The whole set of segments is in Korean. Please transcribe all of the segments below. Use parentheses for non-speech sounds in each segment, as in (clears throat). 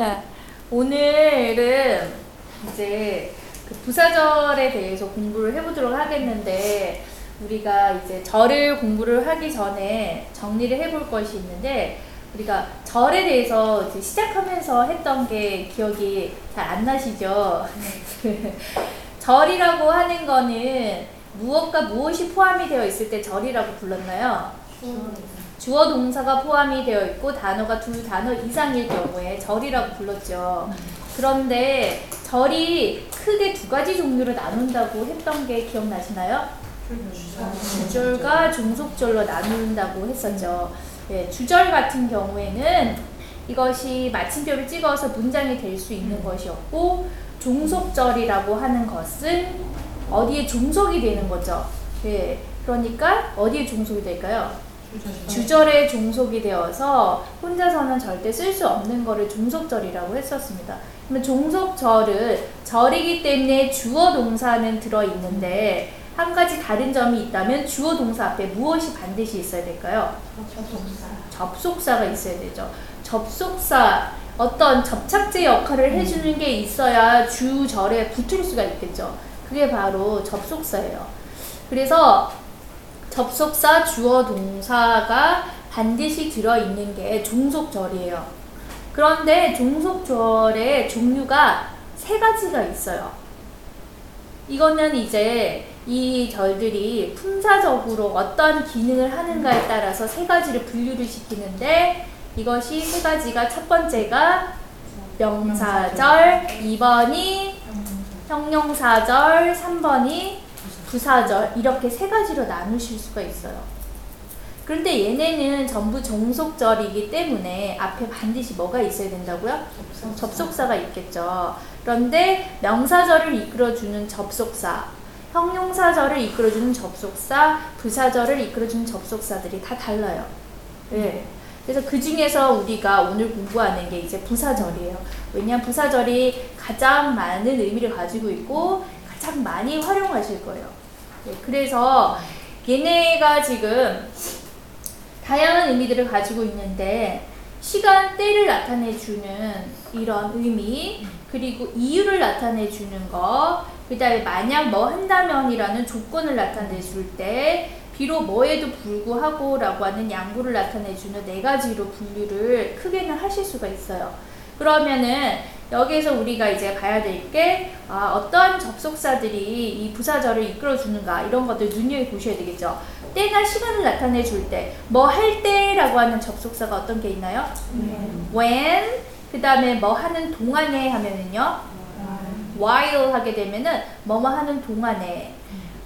자, 오늘은 이제 그 부사절에 대해서 공부를 해보도록 하겠는데 우리가 이제 절을 공부를 하기 전에 정리를 해볼 것이 있는데 우리가 절에 대해서 이제 시작하면서 했던 게 기억이 잘 안 나시죠? (laughs) 절이라고 하는 거는 무엇과 무엇이 포함이 되어 있을 때 절이라고 불렀나요? 주어 동사가 포함이 되어 있고 단어가 두 단어 이상일 경우에 절이라고 불렀죠. 그런데 절이 크게 두 가지 종류로 나눈다고 했던 게 기억나시나요? 주절과 종속절로 나눈다고 했었죠. 예, 주절 같은 경우에는 이것이 마침표를 찍어서 문장이 될 수 있는 것이었고 종속절이라고 하는 것은 어디에 종속이 되는 거죠. 예, 그러니까 어디에 종속이 될까요? 주절에 종속이 되어서 혼자서는 절대 쓸 수 없는 거를 종속절이라고 했었습니다. 그러면 종속절은 절이기 때문에 주어 동사는 들어 있는데 한 가지 다른 점이 있다면 주어 동사 앞에 무엇이 반드시 있어야 될까요? 접속사가 있어야 되죠. 접속사 어떤 접착제 역할을 해주는 게 있어야 주절에 붙을 수가 있겠죠. 그게 바로 접속사예요. 그래서 접속사 주어 동사가 반드시 들어있는 게 종속절이에요. 그런데 종속절의 종류가 세 가지가 있어요. 이거는 이제 이 절들이 품사적으로 어떤 기능을 하는가에 따라서 세 가지를 분류를 시키는데 이것이 세 가지가 첫 번째가 명사절, 2번이 형용사절, 3번이 부사절 이렇게 세 가지로 나누실 수가 있어요. 그런데 얘네는 전부 종속절이기 때문에 앞에 반드시 뭐가 있어야 된다고요? 접속사. 가 있겠죠. 그런데 명사절을 이끌어주는 접속사, 형용사절을 이끌어주는 접속사, 부사절을 이끌어주는 접속사들이 다 달라요. 네. 그래서 그 중에서 우리가 오늘 공부하는 게 이제 부사절이에요. 왜냐하면 부사절이 가장 많은 의미를 가지고 있고 가장 많이 활용하실 거예요. 네, 그래서 얘네가 지금 다양한 의미들을 가지고 있는데 시간, 때를 나타내 주는 이런 의미, 그리고 이유를 나타내 주는 거, 그 다음에 만약 뭐 한다면이라는 조건을 나타내 줄 때, 비록 뭐에도 불구하고 라고 하는 양보를 나타내 주는 네 가지로 분류를 크게는 하실 수가 있어요. 그러면은 여기에서 우리가 이제 봐야 될게 아, 어떤 접속사들이 이 부사절을 이끌어 주는가 이런 것들 눈여겨 보셔야 되겠죠. 때나 시간을 나타내 줄 때, 뭐 할 때라고 하는 접속사가 어떤 게 있나요? when, 그 다음에 뭐 하는 동안에 하면은요, while 하게 되면은 뭐뭐 하는 동안에,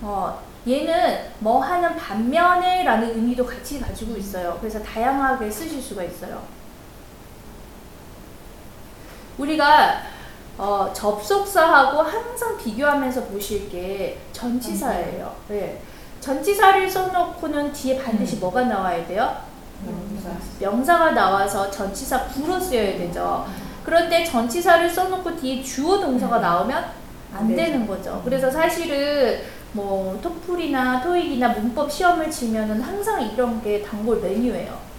어, 얘는 뭐 하는 반면에 라는 의미도 같이 가지고 있어요. 그래서 다양하게 쓰실 수가 있어요. 우리가 어, 접속사하고 항상 비교하면서 보실 게 전치사예요. 네. 전치사를 써놓고는 뒤에 반드시 뭐가 나와야 돼요? 명사. 가 나와서 전치사 부로 쓰여야 되죠. 그런데 전치사를 써놓고 뒤에 주어 동사가 나오면 안 되는 거죠. 그래서 사실은 뭐 토플이나 토익이나 문법 시험을 치면은 항상 이런 게 단골 메뉴예요.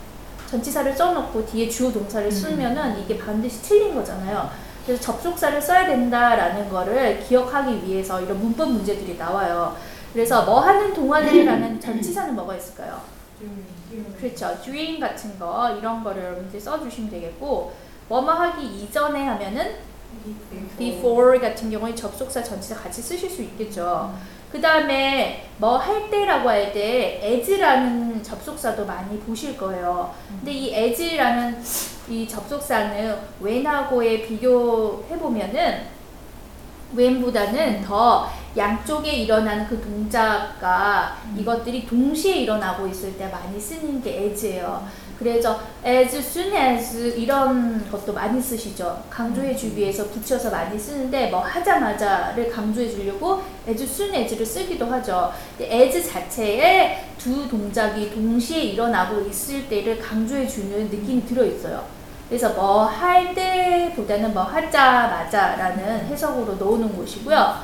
전치사를 써놓고 뒤에 주어 동사를 쓰면은 이게 반드시 틀린 거잖아요. 그래서 접속사를 써야 된다라는 거를 기억하기 위해서 이런 문법 문제들이 나와요. 그래서 뭐 하는 동안에라는 (clears throat) 전치사는 뭐가 있을까요? 그렇죠. during 같은 거 이런 거를 여러분들 써주시면 되겠고 뭐뭐 하기 이전에 하면은 before 같은 경우에 접속사 전치사 같이 쓰실 수 있겠죠. 그 다음에 뭐 할 때라고 할 때 as라는 접속사도 많이 보실 거예요. 근데 이 as라는 이 접속사는 when하고의 비교해 보면은 when보다는 더 양쪽에 일어나는 그 동작과 이것들이 동시에 일어나고 있을 때 많이 쓰는 게 as예요. 그래서 as soon as 이런 것도 많이 쓰시죠. 강조해 주기 위해서 붙여서 많이 쓰는데 뭐 하자마자를 강조해 주려고 as soon as를 쓰기도 하죠. as 자체에 두 동작이 동시에 일어나고 있을 때를 강조해 주는 느낌이 들어 있어요. 그래서 뭐 할 때보다는 뭐 하자마자라는 해석으로 넣는 것이고요.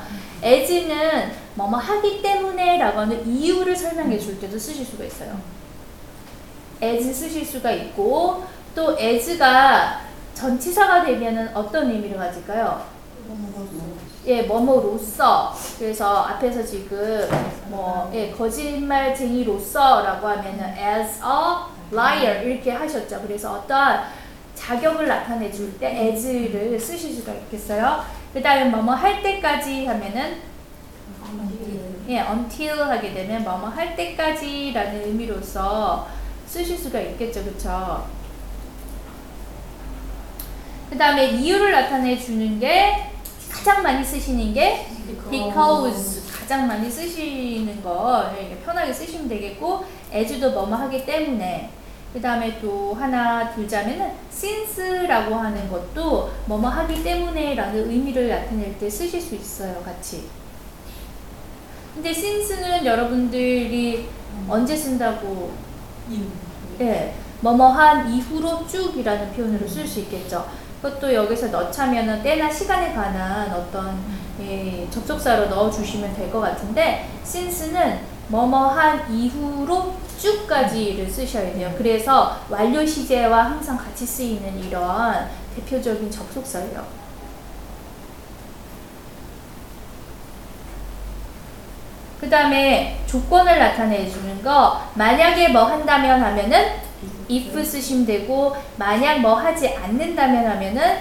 As는 뭐뭐 하기 때문에 라고 하는 이유를 설명해 줄 때도 쓰실 수가 있어요. as 쓰실 수가 있고 또 as가 전치사가 되면은 어떤 의미를 가질까요? 예, 뭐뭐로서. 그래서 앞에서 지금 뭐 예, 거짓말쟁이로서라고 하면은 as a liar 이렇게 하셨죠. 그래서 어떠한 자격을 나타내 줄 때 as를 쓰실 수가 있겠어요. 그 다음에 뭐뭐 할 때까지 하면은 예, until 하게 되면 뭐뭐 할 때까지라는 의미로서 쓰실 수가 있겠죠. 그렇죠? 그다음에 이유를 나타내 주는 게 가장 많이 쓰시는 게 because 가장 많이 쓰시는 거 이렇게 편하게 쓰시면 되겠고 as도 뭐뭐 하기 때문에 그 다음에 또 하나 들자면은 since라고 하는 것도 뭐뭐 하기 때문에 라는 의미를 나타낼 때 쓰실 수 있어요 같이. 근데 since는 여러분들이 언제 쓴다고? 예, 뭐뭐한 이후로 쭉이라는 표현으로 쓸 수 있겠죠. 그것도 여기서 넣자면은 때나 시간에 관한 어떤 예, 접속사로 넣어주시면 될 것 같은데 since는 뭐뭐한 이후로 쭉까지를 쓰셔야 돼요. 그래서 완료 시제와 항상 같이 쓰이는 이런 대표적인 접속사예요. 그 다음에 조건을 나타내 주는 거 만약에 뭐 한다면 하면은 if 쓰시면 되고 만약 뭐 하지 않는다면 하면은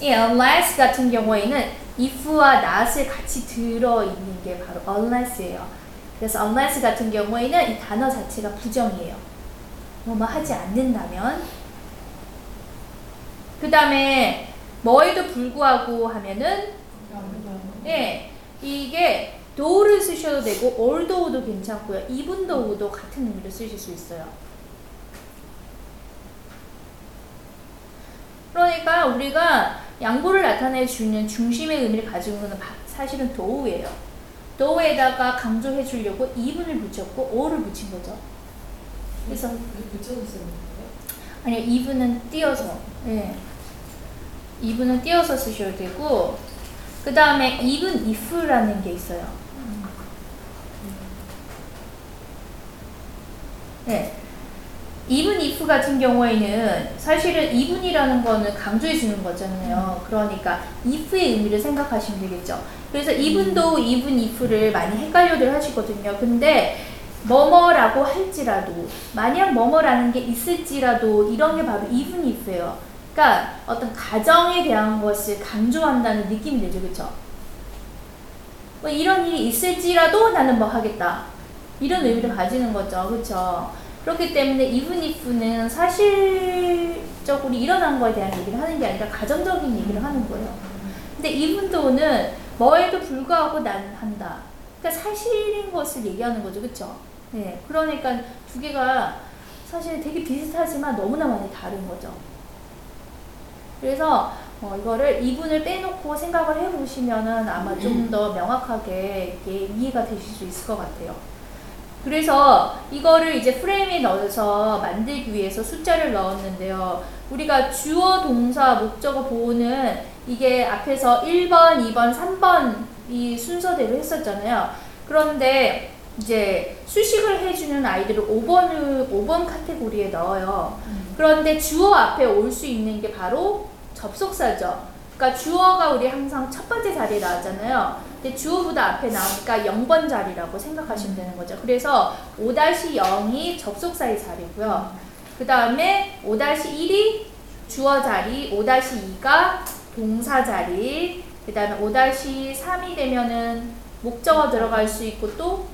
이 unless 같은 경우에는 if와 not을 같이 들어있는 게 바로 unless예요. 그래서 unless 같은 경우에는 이 단어 자체가 부정이에요. 뭐뭐 하지 않는다면 그 다음에 뭐에도 불구하고 하면은 예 이게 do를 쓰셔도 되고 although도 괜찮고요. even though도 같은 의미로 쓰실 수 있어요. 그러니까 우리가 양보를 나타내 주는 중심의 의미를 가지고 있는 사실은 도우예요. 도우에다가 강조해 주려고 even을 붙였고 all을 붙인 거죠. 그래서 아니요, even은 띄어서. 예. even은 띄어서 쓰셔도 되고 그 다음에 even if라는 게 있어요. 네. Even if 같은 경우에는 사실은 even이라는 거는 강조해 주는 거잖아요. 그러니까 if의 의미를 생각하시면 되겠죠. 그래서 even though, even if를 많이 헷갈려들 하시거든요. 근데 뭐뭐라고 할지라도 만약 뭐뭐라는 게 있을지라도 이런 게 바로 even if예요. 그러니까 어떤 가정에 대한 것을 강조한다는 느낌이 들죠. 그렇죠? 뭐 이런 일이 있을지라도 나는 뭐 하겠다. 이런 의미를 가지는 거죠. 그렇죠? 그렇기 때문에 even if는 사실적으로 일어난 거에 대한 얘기를 하는 게 아니라 가정적인 얘기를 하는 거예요. 근데 even though는 뭐에도 불구하고 난 한다. 그러니까 사실인 것을 얘기하는 거죠. 그렇죠? 네. 그러니까 두 개가 사실 되게 비슷하지만 너무나 많이 다른 거죠. 그래서 어, 이거를 이분을 빼놓고 생각을 해보시면은 아마 좀 더 명확하게 이해가 되실 수 있을 것 같아요. 그래서 이거를 이제 프레임에 넣어서 만들기 위해서 숫자를 넣었는데요. 우리가 주어, 동사, 목적어, 보호는 이게 앞에서 1번, 2번, 3번 이 순서대로 했었잖아요. 그런데 이제 수식을 해주는 아이들을 5번을, 5번 카테고리에 넣어요. 그런데 주어 앞에 올 수 있는 게 바로 접속사죠. 그러니까 주어가 우리 항상 첫 번째 자리에 나왔잖아요. 근데 주어보다 앞에 나오니까 0번 자리라고 생각하시면 되는 거죠. 그래서 5-0이 접속사의 자리고요. 그 다음에 5-1이 주어 자리, 5-2가 동사 자리, 그 다음에 5-3이 되면은 목적어 들어갈 수 있고 또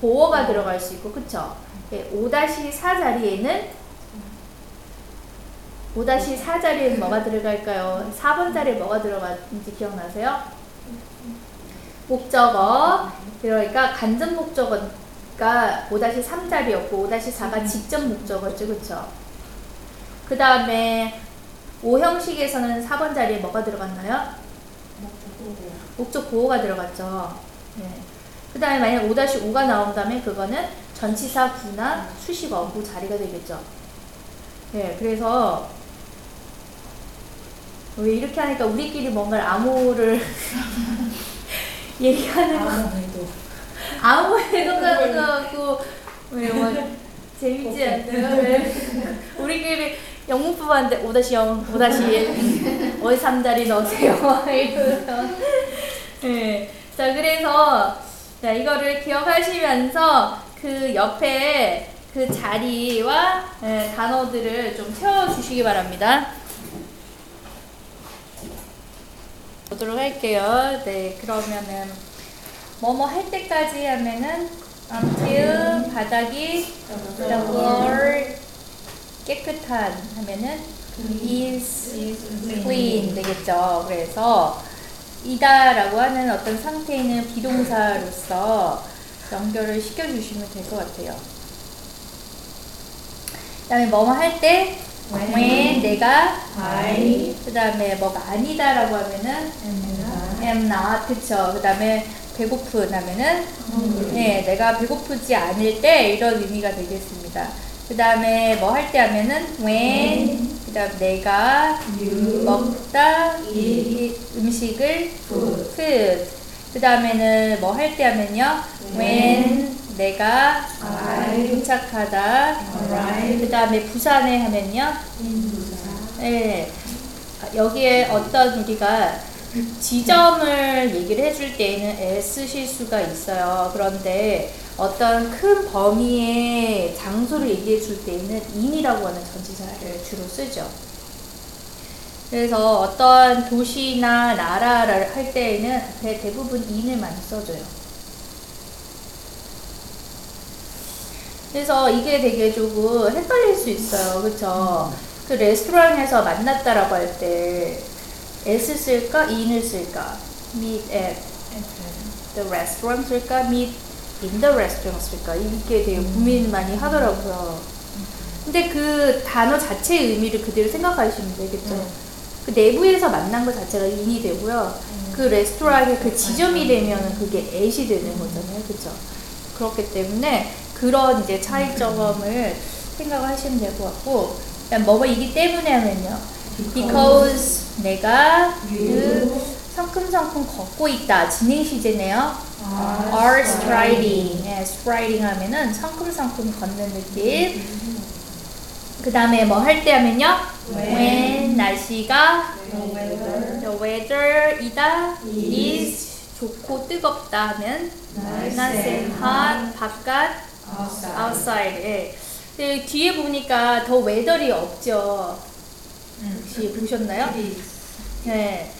보어가 들어갈 수 있고, 그쵸? 네, 5-4 자리에는 5-4 자리에 뭐가 들어갈까요? 4번 자리에 뭐가 들어갔는지 기억나세요? 목적어. 그러니까 간접 목적어가 5-3 자리였고 5-4가 직접 목적어죠. 그쵸? 그 다음에 5형식에서는 4번 자리에 뭐가 들어갔나요? 목적 보호가 들어갔죠. 네. 그 다음에 만약 5-5가 나온다면 그거는 전치사 구나 수식어 구 자리가 되겠죠. 네, 그래서 왜 이렇게 하니까 우리끼리 뭔가를 암호를 (laughs) 얘기하는 거 아무 해도 같고 왜뭐 재밌지 않나요? 왜 (laughs) 우리끼리 영문법한테 5-0, 5-1, 5-3자리 넣으세요. 이러면서. (laughs) 네. 자, 그래서, 자, 이거를 기억하시면서 그 옆에 그 자리와 네, 단어들을 좀 채워주시기 바랍니다. 보도록 할게요. 네, 그러면은 뭐뭐 할 때까지 하면은 until 바닥이 the floor 깨끗한 하면은 is clean 되겠죠. 그래서 이다라고 하는 어떤 상태에 있는 비동사로서 연결을 시켜주시면 될 것 같아요. 그 다음에 뭐뭐 할때 when 내가 I 그 다음에 뭐가 아니다라고 하면은 am am not 그쵸? 그 다음에 배고픈 하면은 네 내가 배고프지 않을 때 이런 의미가 되겠습니다. 그 다음에 뭐 할 때 하면은 when 그 다음 내가 you 먹다 eat 이 음식을 food. food. 그 다음에는 뭐 할 때 하면요? When 내가 I 도착하다 arrive 그 다음에 부산에 하면요 네. 여기에 어떤 우리가 지점을 얘기를 해줄 때에는 애 쓰실 수가 있어요. 그런데 어떤 큰 범위의 장소를 얘기해 줄 때에는 in이라고 하는 전치사를 주로 쓰죠. 그래서 어떤 도시나 나라를 할 때에는 대부분 in을 많이 써줘요. 그래서 이게 되게 조금 헷갈릴 수 있어요. 그쵸? 그 레스토랑에서 만났다라고 할 때 s 쓸까 in을 쓸까 meet at the restaurant 쓸까 meet in the restaurant 쓸까 이게 되게 고민 많이 하더라고요. 근데 그 단어 자체의 의미를 그대로 생각하시면 되겠죠. 그 내부에서 만난 것 자체가 in이 되고요. 그 레스토랑의 그 지점이 되면 그게 at이 되는 거잖아요. 그쵸? 그렇기 때문에 그런 이제 차이점을 생각하시면 될 것 같고 뭐뭐이기 때문에 하면요. because 내가 그 성큼성큼 걷고 있다. 진행 시제네요. are striding. 네, striding 하면은 성큼성큼 걷는 느낌. 그 다음에 뭐 할 때 하면요. when 날씨가 the weather the weather이다. is 좋고 뜨겁다 하면 nice and hot 바깥 outside outside. 예. 근데 뒤에 보니까 the weather이 없죠. 혹시 보셨나요? 네.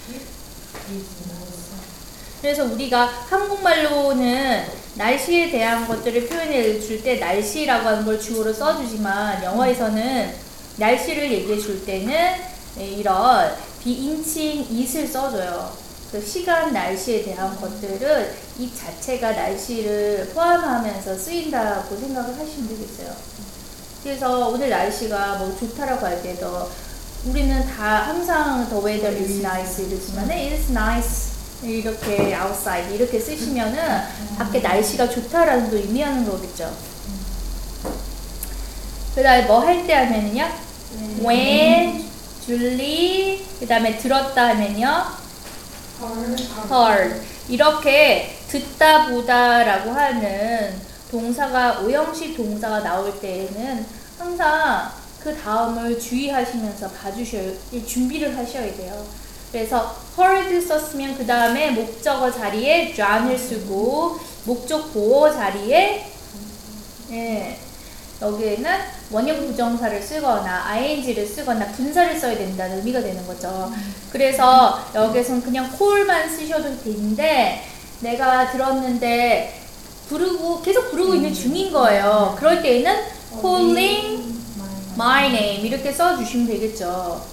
그래서 우리가 한국말로는 날씨에 대한 것들을 표현해 줄 때 날씨라고 하는 걸 주어로 써주지만 영어에서는 날씨를 얘기해 줄 때는 네, 이런 비인칭 it을 써줘요. 그 시간, 날씨에 대한 것들은 이 자체가 날씨를 포함하면서 쓰인다고 생각을 하시면 되겠어요. 그래서 오늘 날씨가 뭐 좋다라고 할 때도 우리는 다 항상 the weather is nice 이러지만 it's nice 이렇게 outside 이렇게 쓰시면은 밖에 날씨가 좋다라는 걸 의미하는 거겠죠. 그 다음에 뭐 할 때 하면은요 when, Julie 그 다음에 들었다 하면요 heard 이렇게 듣다 보다라고 하는 동사가 오형식 동사가 나올 때에는 항상 그 다음을 주의하시면서 봐주셔야 준비를 하셔야 돼요. 그래서 heard 썼으면 그 다음에 목적어 자리에 john을 쓰고 목적 보호 자리에 예, 여기에는 원형 부정사를 쓰거나 ing를 쓰거나 분사를 써야 된다는 의미가 되는 거죠. 그래서 여기서는 그냥 call만 쓰셔도 되는데 내가 들었는데 부르고 계속 부르고 있는 중인 거예요. 그럴 때에는 calling my name 이렇게 써주시면 되겠죠.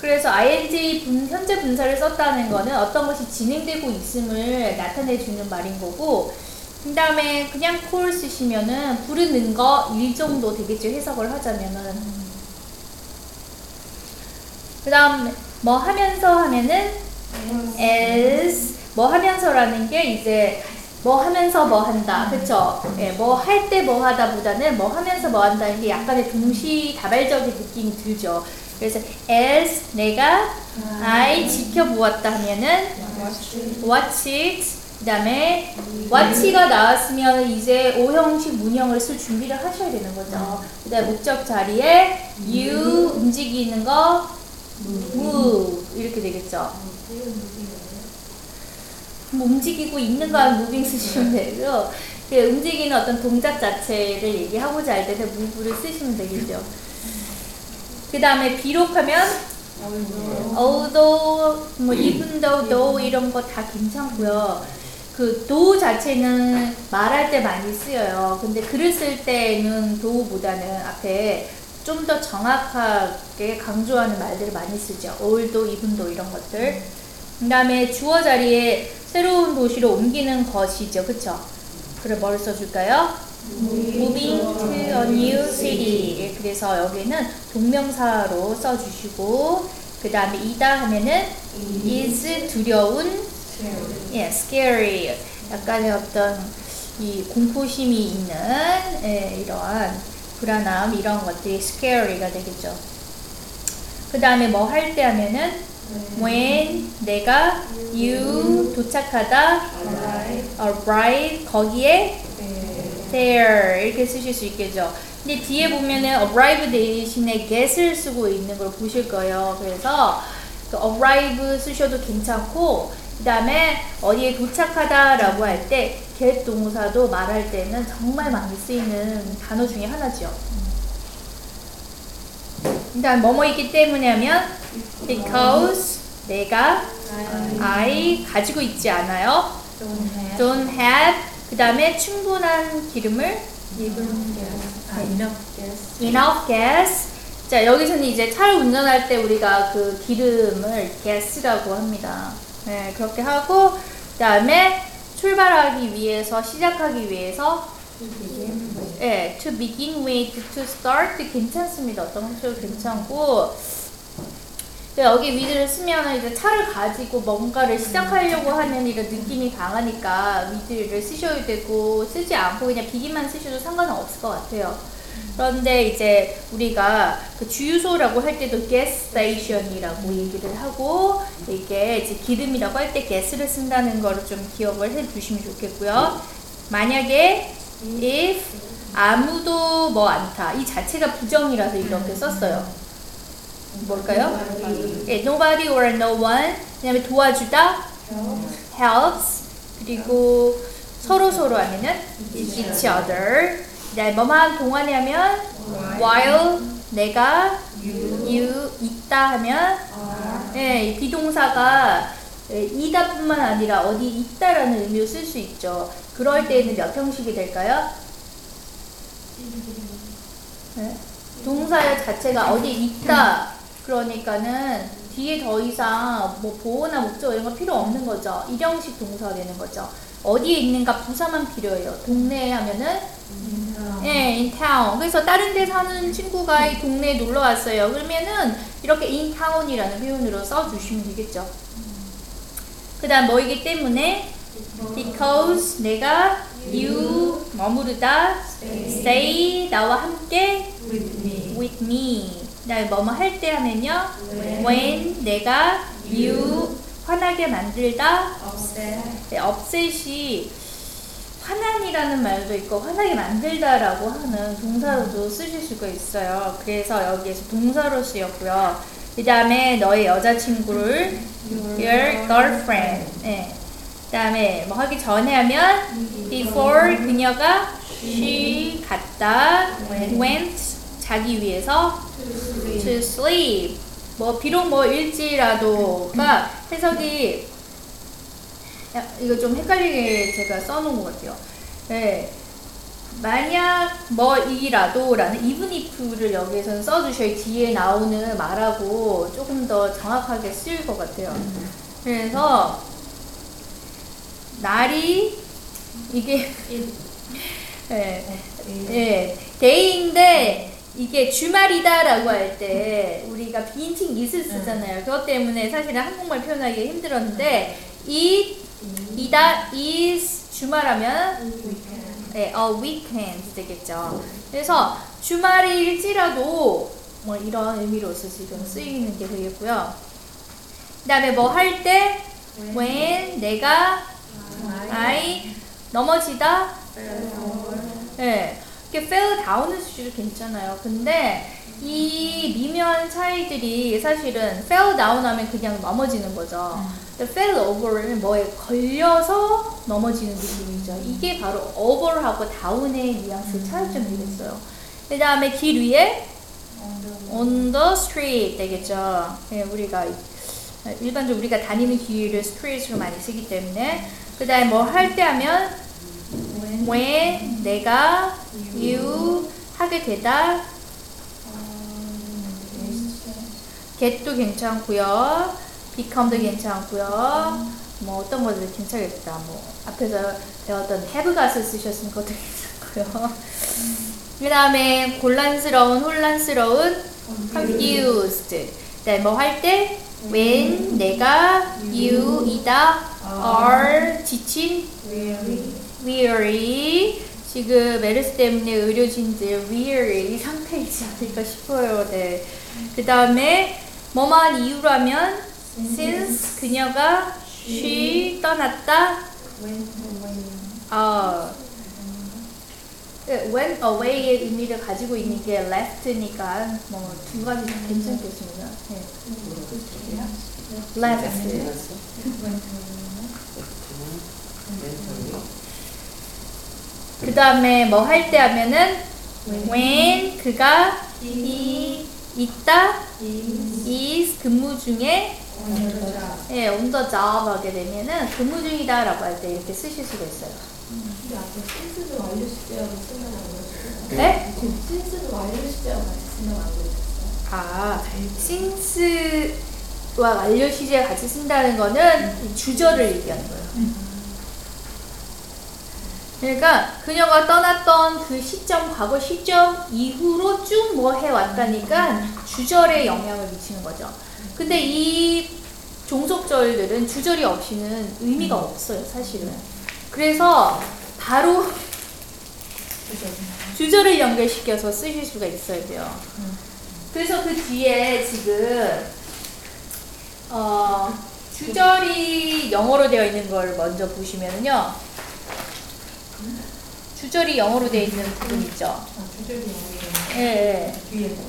그래서 ing 분, 현재 분사를 썼다는 거는 어떤 것이 진행되고 있음을 나타내 주는 말인 거고 그 다음에 그냥 call 쓰시면은 부르는 거 일 정도 되겠죠 해석을 하자면은. 그 다음 뭐 하면서 하면은? as 뭐 하면서라는 게 이제 뭐 하면서 뭐 한다. 그쵸? 예, 뭐 할 때 뭐 하다 보다는 뭐 하면서 뭐 한다는 게 약간의 동시다발적인 느낌이 들죠. 그래서 as 내가 I 지켜보았다 하면은 watch it 그 다음에 what가 나왔으면 이제 오형식 문형을 쓸 준비를 하셔야 되는 거죠. 그 다음에 목적 자리에 you 움직이는 거 move 이렇게 되겠죠. 뭐 움직이고 있는 거 무빙 쓰시면 되고요. 그 움직이는 어떤 동작 자체를 얘기하고자 할 때는 move를 쓰시면 되겠죠. 그 다음에 비록하면 although, 뭐 even though, though 이런 거 다 괜찮고요. 그 do 자체는 말할 때 많이 쓰여요. 근데 글을 쓸 때는 do보다는 앞에 좀 더 정확하게 강조하는 말들을 많이 쓰죠. even though 이런 것들. 그 다음에 주어 자리에 새로운 도시로 옮기는 것이죠. 그쵸? 그럼 뭘 써줄까요? moving to a new city. 그래서 여기는 동명사로 써주시고, 그 다음에 이다 하면은 is 두려운, 예, scary. 약간의 어떤 이 공포심이 있는 예, 이러한 불안함 이런 것들이 scary가 되겠죠. 그 다음에 뭐 할 때 하면은 when 내가 you 도착하다 arrive 거기에 there 이렇게 쓰실 수 있겠죠. 근데 뒤에 보면은 arrive 대신에 get을 쓰고 있는 걸 보실 거예요. 그래서 그 arrive 쓰셔도 괜찮고 그 다음에 어디에 도착하다라고 할 때 get 동사도 말할 때는 정말 많이 쓰이는 단어 중에 하나죠. 일단 뭐뭐 있기 때문에 하면 because 내가 I 가지고 있지 않아요. don't have 그 다음에 충분한 기름을 enough gas 자 여기서는 이제 차를 운전할 때 우리가 그 기름을 gas라고 합니다 네 그렇게 하고 그 다음에 출발하기 위해서 시작하기 위해서 예, to begin with, to start 괜찮습니다. 어떤 형식도 괜찮고 네, 여기 위드를 쓰면 이제 차를 가지고 뭔가를 시작하려고 하는 이런 느낌이 강하니까 위드를 쓰셔야 되고 쓰지 않고 그냥 비기만 쓰셔도 상관은 없을 것 같아요. 그런데 이제 우리가 그 주유소라고 할 때도 gas station이라고 얘기를 하고 이게 이제 기름이라고 할 때 gas를 쓴다는 거를 좀 기억을 해 주시면 좋겠고요. 만약에 if 아무도 뭐 않다 이 자체가 부정이라서 이렇게 썼어요. 뭘까요? 예, nobody or no one. 그다음에 도와주다 helps 그리고 서로 서로 하면은 each other. 그다음에 뭐만 동안에 하면 while 내가 you 있다 하면 예, 이 비동사가 예, 이다뿐만 아니라 어디 있다라는 의미로 쓸 수 있죠. 그럴 때에는 몇 형식이 될까요? 네. 동사 자체가 어디 있다. 그러니까는 뒤에 더 이상 뭐 보호나 목적 이런 거 필요 없는 거죠. 일형식 동사가 되는 거죠. 어디에 있는가 부사만 필요해요. 동네에 하면은 예, in town. 그래서 다른 데 사는 친구가 이 동네에 놀러 왔어요. 그러면은 이렇게 in town이라는 표현으로 써 주시면 되겠죠. 그 다음 뭐이기 때문에 because 내가 you 머무르다 stay 나와 함께 with me. 그다음에 뭐뭐 할 때 하면요. when 내가 you 화나게 만들다. 네, upset이 화난이라는 말도 있고 화나게 만들다라고 하는 동사로도 쓰실 수가 있어요. 그래서 여기에서 동사로 쓰였고요. 그 다음에 너의 여자친구를 your girlfriend. 네. 그 다음에 뭐 하기 전에 하면 before 그녀가 she 갔다 went 자기 위해서 to sleep. 뭐 비록 뭐 일지라도가 해석이 야, 이거 좀 헷갈리게 제가 써놓은 것 같아요. 네. 만약 뭐이라도라는 even if를 여기에서는 써주셔야 뒤에 나오는 말하고 조금 더 정확하게 쓰일 것 같아요. 그래서 날이 이게 예, (laughs) 예, 데이인데 이게 주말이다라고 할 때 우리가 비인칭 it을 쓰잖아요. 그것 때문에 사실은 한국말 표현하기 힘들었는데 it 이다 is 주말하면 네, a weekend 되겠죠. 그래서 주말일지라도 뭐 이런 의미로서 지금 쓰이는 게 되겠고요. 그 다음에 뭐 할 때 when 내가 I 넘어지다. fell 네. 이렇게 fell down은 수준도 괜찮아요. 근데 이 미묘한 차이들이 사실은 fell down 하면 그냥 넘어지는 거죠. 근데 fell over는 뭐에 걸려서 넘어지는 느낌이죠. 이게 바로 over하고 down의 뉘앙스 차이점이겠어요. 그 다음에 길 위에 on the street 되겠죠. 예, 우리가 일반적으로 우리가 다니는 길을 street으로 많이 쓰기 때문에 그 다음에 뭐 할 때 하면 when 내가 you 하게 되다 get도 괜찮고요. become도 괜찮고요. 뭐 어떤 것들 괜찮겠다. 뭐 앞에서 배웠던 have gat을 쓰셨으면 그것도 괜찮고요. (laughs) 그 다음에 곤란스러운 혼란스러운 confused. 그다음에 뭐할 때 when 내가 you 이다 are 지친 weary. 지금 메르스 때문에 의료진들 weary 상태이지 않을까 싶어요. 네. 그 다음에 뭐만 이유라면 since 그녀가 she 떠났다. 어, went away의 의미를 가지고 있는 게 left니까 뭐 두 가지 다 괜찮겠습니다. 네. left. 그 다음에 뭐 할 때 하면은 when 그가 이 있다 is 근무 중에 예, on the job 하게 되면은 근무 중이다 라고 할 때 이렇게 쓰실 수가 있어요. 근데 아까 신스는 완료 시제하고 쓰면 안 되셨어요? 네? 지금 신스는 완료 시제하고 같이 쓰면 안 되셨어요? 아, since와 완료 시제 같이 쓴다는 거는 이 주절을 얘기하는 거예요. 그러니까 그녀가 떠났던 그 시점, 과거 시점 이후로 쭉 뭐 해왔다니까 주절에 영향을 미치는 거죠. 근데 이 종속절들은 주절이 없이는 의미가 없어요, 사실은. 그래서 바로 주절을 연결시켜서 쓰실 수가 있어야 돼요. 그래서 그 뒤에 지금 어, 주절이 영어로 되어 있는 걸 먼저 보시면요. 주절이 영어로 되어 있는 부분 있죠. 아, 주절이 예, 예. 뒤에서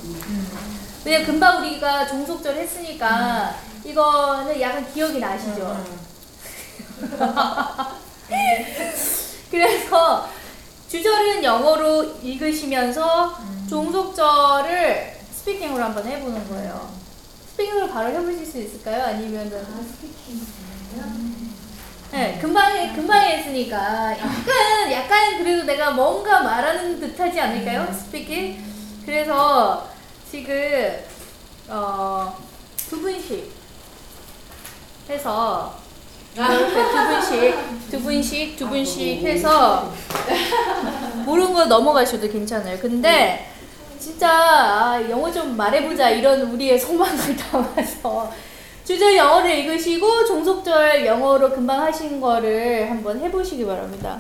왜냐면 금방 우리가 종속절 했으니까 이거는 약간 기억이 나시죠? (laughs) 그래서 주절은 영어로 읽으시면서 종속절을 speaking으로 한번 해보는 거예요. speaking으로 바로 해보실 수 있을까요? 아니면은 네, 금방 해- 금방 했으니까 약간 약간 그래도 내가 뭔가 말하는 듯하지 않을까요? speaking. 그래서 지금 어, 두 분씩 해서 이렇게 두 분씩 두 분씩 두 분씩 해서 모르는 거 넘어가셔도 괜찮아요. 근데 진짜 아, 영어 좀 말해보자 이런 우리의 소망을 (laughs) 담아서 주절 영어를 읽으시고 종속절 영어로 금방 하신 거를 한번 해보시기 바랍니다.